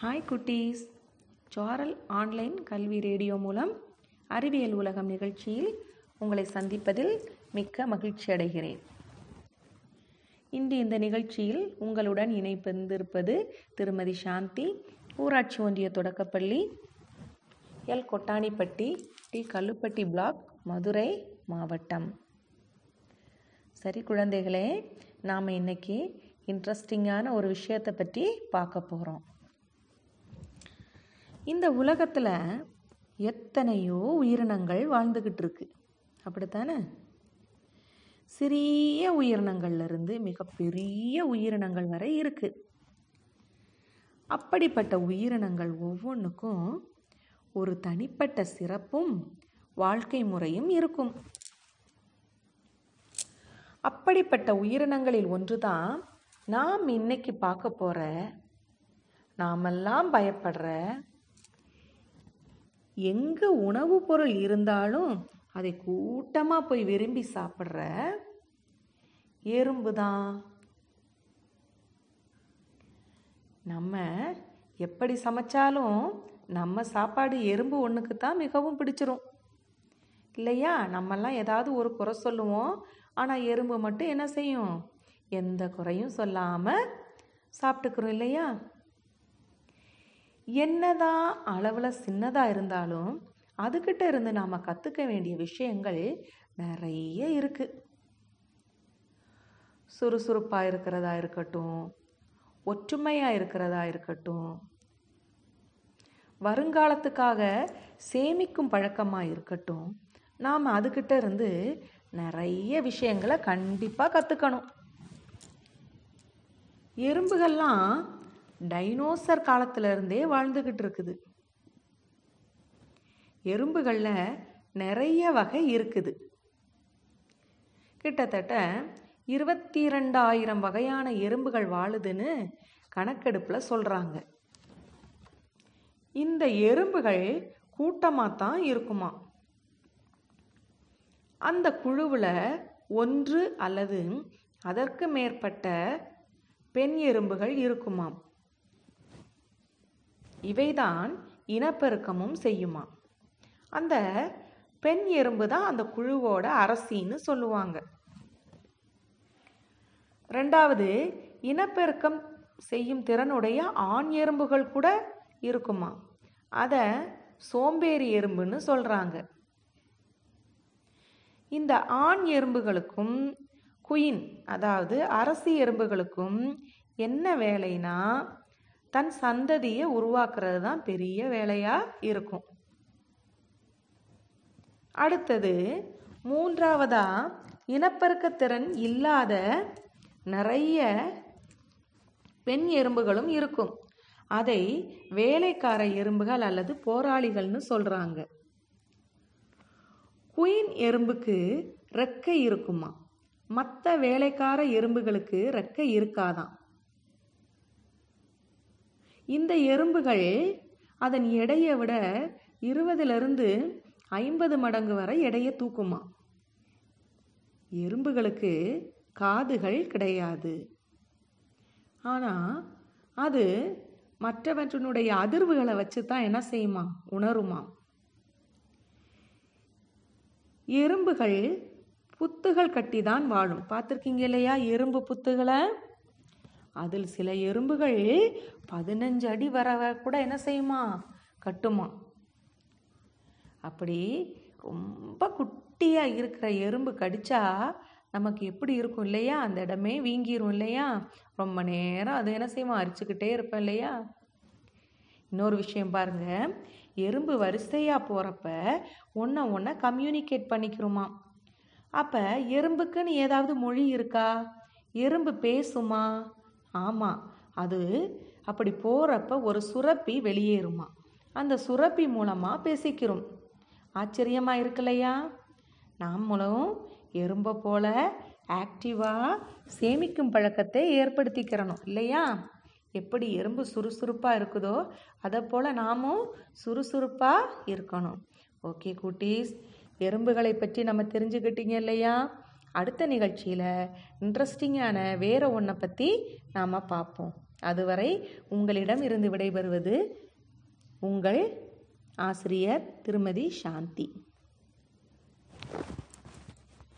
Hi குட்டீஸ். Sorrel online கல்வி radio மூலம் அறிவியல் உலகம் நிகழ்ச்சியில் உங்களை சந்திப்பதில் மிக்க மகிழ்ச்சி அடைகிறேன். இன்று இந்த நிகழ்ச்சியில் உங்களுடன் இணைப்பிருந்திருப்பது திருமதி சாந்தி ஊராட்சி ஒன்றிய தொடக்கப்பள்ளி L. Kottanipatti T. Kallupatti block Madurai மாவட்டம். சரி குழந்தைகளே நாம் இன்னைக்கு இன்ட்ரெஸ்டிங்கான ஒரு விஷயத்தை பற்றி பார்க்க போகிறோம் இந்த உலகத்தில் எத்தனையோ உயிரினங்கள் வாழ்ந்துக்கிட்டு இருக்கு அப்படித்தானே? சிறிய உயிரினங்கள்லேருந்து மிகப்பெரிய உயிரினங்கள் வரை இருக்கு. அப்படிப்பட்ட உயிரினங்கள் ஒவ்வொன்றுக்கும் ஒரு தனிப்பட்ட சிறப்பும் வாழ்க்கை முறையும் இருக்கும். அப்படிப்பட்ட உயிரினங்களில் ஒன்றுதான் நாம் இன்னைக்கு பார்க்க போகிற நாமெல்லாம் பயப்படுற எங்கே உணவுப் பொருள் இருந்தாலும் அதை கூட்டமாக போய் விரும்பி சாப்பிட்ற எறும்பு தான் நம்ம எப்படி சமைச்சாலும் நம்ம சாப்பாடு எறும்பு ஒன்றுக்கு தான் மிகவும் பிடிச்சிரும். இல்லையா? நம்மெல்லாம் ஏதாவது ஒரு குறை சொல்லுவோம். ஆனால் எறும்பு மட்டும் என்ன செய்யும்? எந்த குறையும் சொல்லாமல் சாப்பிட்டுக்கிறோம் இல்லையா? என்னதான் அளவில் சின்னதாக இருந்தாலும் அதுக்கிட்ட இருந்து நாம் கற்றுக்க வேண்டிய விஷயங்கள் நிறைய இருக்குது சுறுசுறுப்பாக இருக்கிறதா இருக்கட்டும் ஒற்றுமையாக இருக்கிறதா இருக்கட்டும் வருங்காலத்துக்காக சேமிக்கும் பழக்கமாக இருக்கட்டும் நாம் அதுக்கிட்ட இருந்து நிறைய விஷயங்களை கண்டிப்பாக கற்றுக்கணும் எறும்புகள்லாம் டைனோசர் காலத்திலிருந்தே வாழ்ந்துக்கிட்டு இருக்குது எறும்புகளில் நிறைய வகை இருக்குது. கிட்டத்தட்ட இருபத்தி ரெண்டாயிரம் வகையான எறும்புகள் வாழுதுன்னு கணக்கெடுப்பில் சொல்கிறாங்க இந்த எறும்புகள் கூட்டமாக தான் இருக்குமா? அந்த குழுவில் ஒன்று அல்லது அதற்கு மேற்பட்ட பெண் எறும்புகள் இருக்குமாம். இவைதான் இனப்பெருக்கமும் செய்யுமா? அந்த பெண் எறும்பு தான் அந்த குழுவோட அரசின்னு சொல்லுவாங்க. ரெண்டாவது இனப்பெருக்கம் செய்யும் திறனுடைய ஆண் எறும்புகள் கூட இருக்குமா? அதை சோம்பேறி எறும்புன்னு சொல்கிறாங்க இந்த ஆண் எறும்புகளுக்கும் குயின் அதாவது அரசி எறும்புகளுக்கும் என்ன வேலைனா தன் சந்ததியை உருவாக்குறது தான் பெரிய வேலையாக இருக்கும். அடுத்தது மூன்றாவதா இனப்பெருக்கத்திறன் இல்லாத நிறைய பெண் எறும்புகளும் இருக்கும். அதை வேலைக்கார எறும்புகள் அல்லது போராளிகள்னு சொல்கிறாங்க குயின் எறும்புக்கு ரெக்கை இருக்குமா? மற்ற வேலைக்கார எறும்புகளுக்கு ரெக்கை இருக்காதான் இந்த எறும்புகள் அதன் எடையை விட இருபதுலேருந்து ஐம்பது மடங்கு வரை எடையை தூக்குமா? எறும்புகளுக்கு காதுகள் கிடையாது. ஆனால் அது மற்றவற்றினுடைய அதிர்வுகளை வச்சு தான் என்ன செய்யுமா? உணருமா? எறும்புகள் புத்துகள் கட்டி தான் வாழும். பார்த்துருக்கீங்க இல்லையா? எறும்பு புத்துகளை? அதில் சில எறும்புகள் பதினஞ்சு அடி வர கூட என்ன செய்யுமா? கட்டுமா. அப்படி ரொம்ப குட்டியாக இருக்கிற எறும்பு கடிச்சா நமக்கு எப்படி இருக்கும் இல்லையா? அந்த இடமே வீங்கிரும் இல்லையா? ரொம்ப நேரம் அது என்ன செய்யுமா? அரிச்சுக்கிட்டே இருப்பேன் இல்லையா? இன்னொரு விஷயம் பாருங்க. எறும்பு வரிசையாக போகிறப்ப ஒன்றை ஒன்றை கம்யூனிகேட் பண்ணிக்கிறோமா. அப்போ எறும்புக்குன்னு ஏதாவது மொழி இருக்கா? எறும்பு பேசுமா? ஆமாம் அது அப்படி போகிறப்ப ஒரு சுரப்பி வெளியேறுமா. அந்த சுரப்பி மூலமாக பேசிக்கிறோம். ஆச்சரியமாக இருக்கலையா நாமளும் எறும்பை போல ஆக்டிவாக சேமிக்கும் பழக்கத்தை ஏற்படுத்திக்கிறணும் இல்லையா? எப்படி எறும்பு சுறுசுறுப்பாக இருக்குதோ அதை போல் நாமும் சுறுசுறுப்பாக இருக்கணும். ஓகே குட்டீஸ். எறும்புகளை பற்றி நம்ம தெரிஞ்சுக்கிட்டீங்க இல்லையா? அடுத்த நிகழ்ச்சியில் இன்ட்ரெஸ்டிங்கான வேறு ஒன்றை பற்றி நாம் பார்ப்போம். அதுவரை உங்களிடம் இருந்து விடைபெறுவது உங்கள் ஆசிரியர் திருமதி சாந்தி.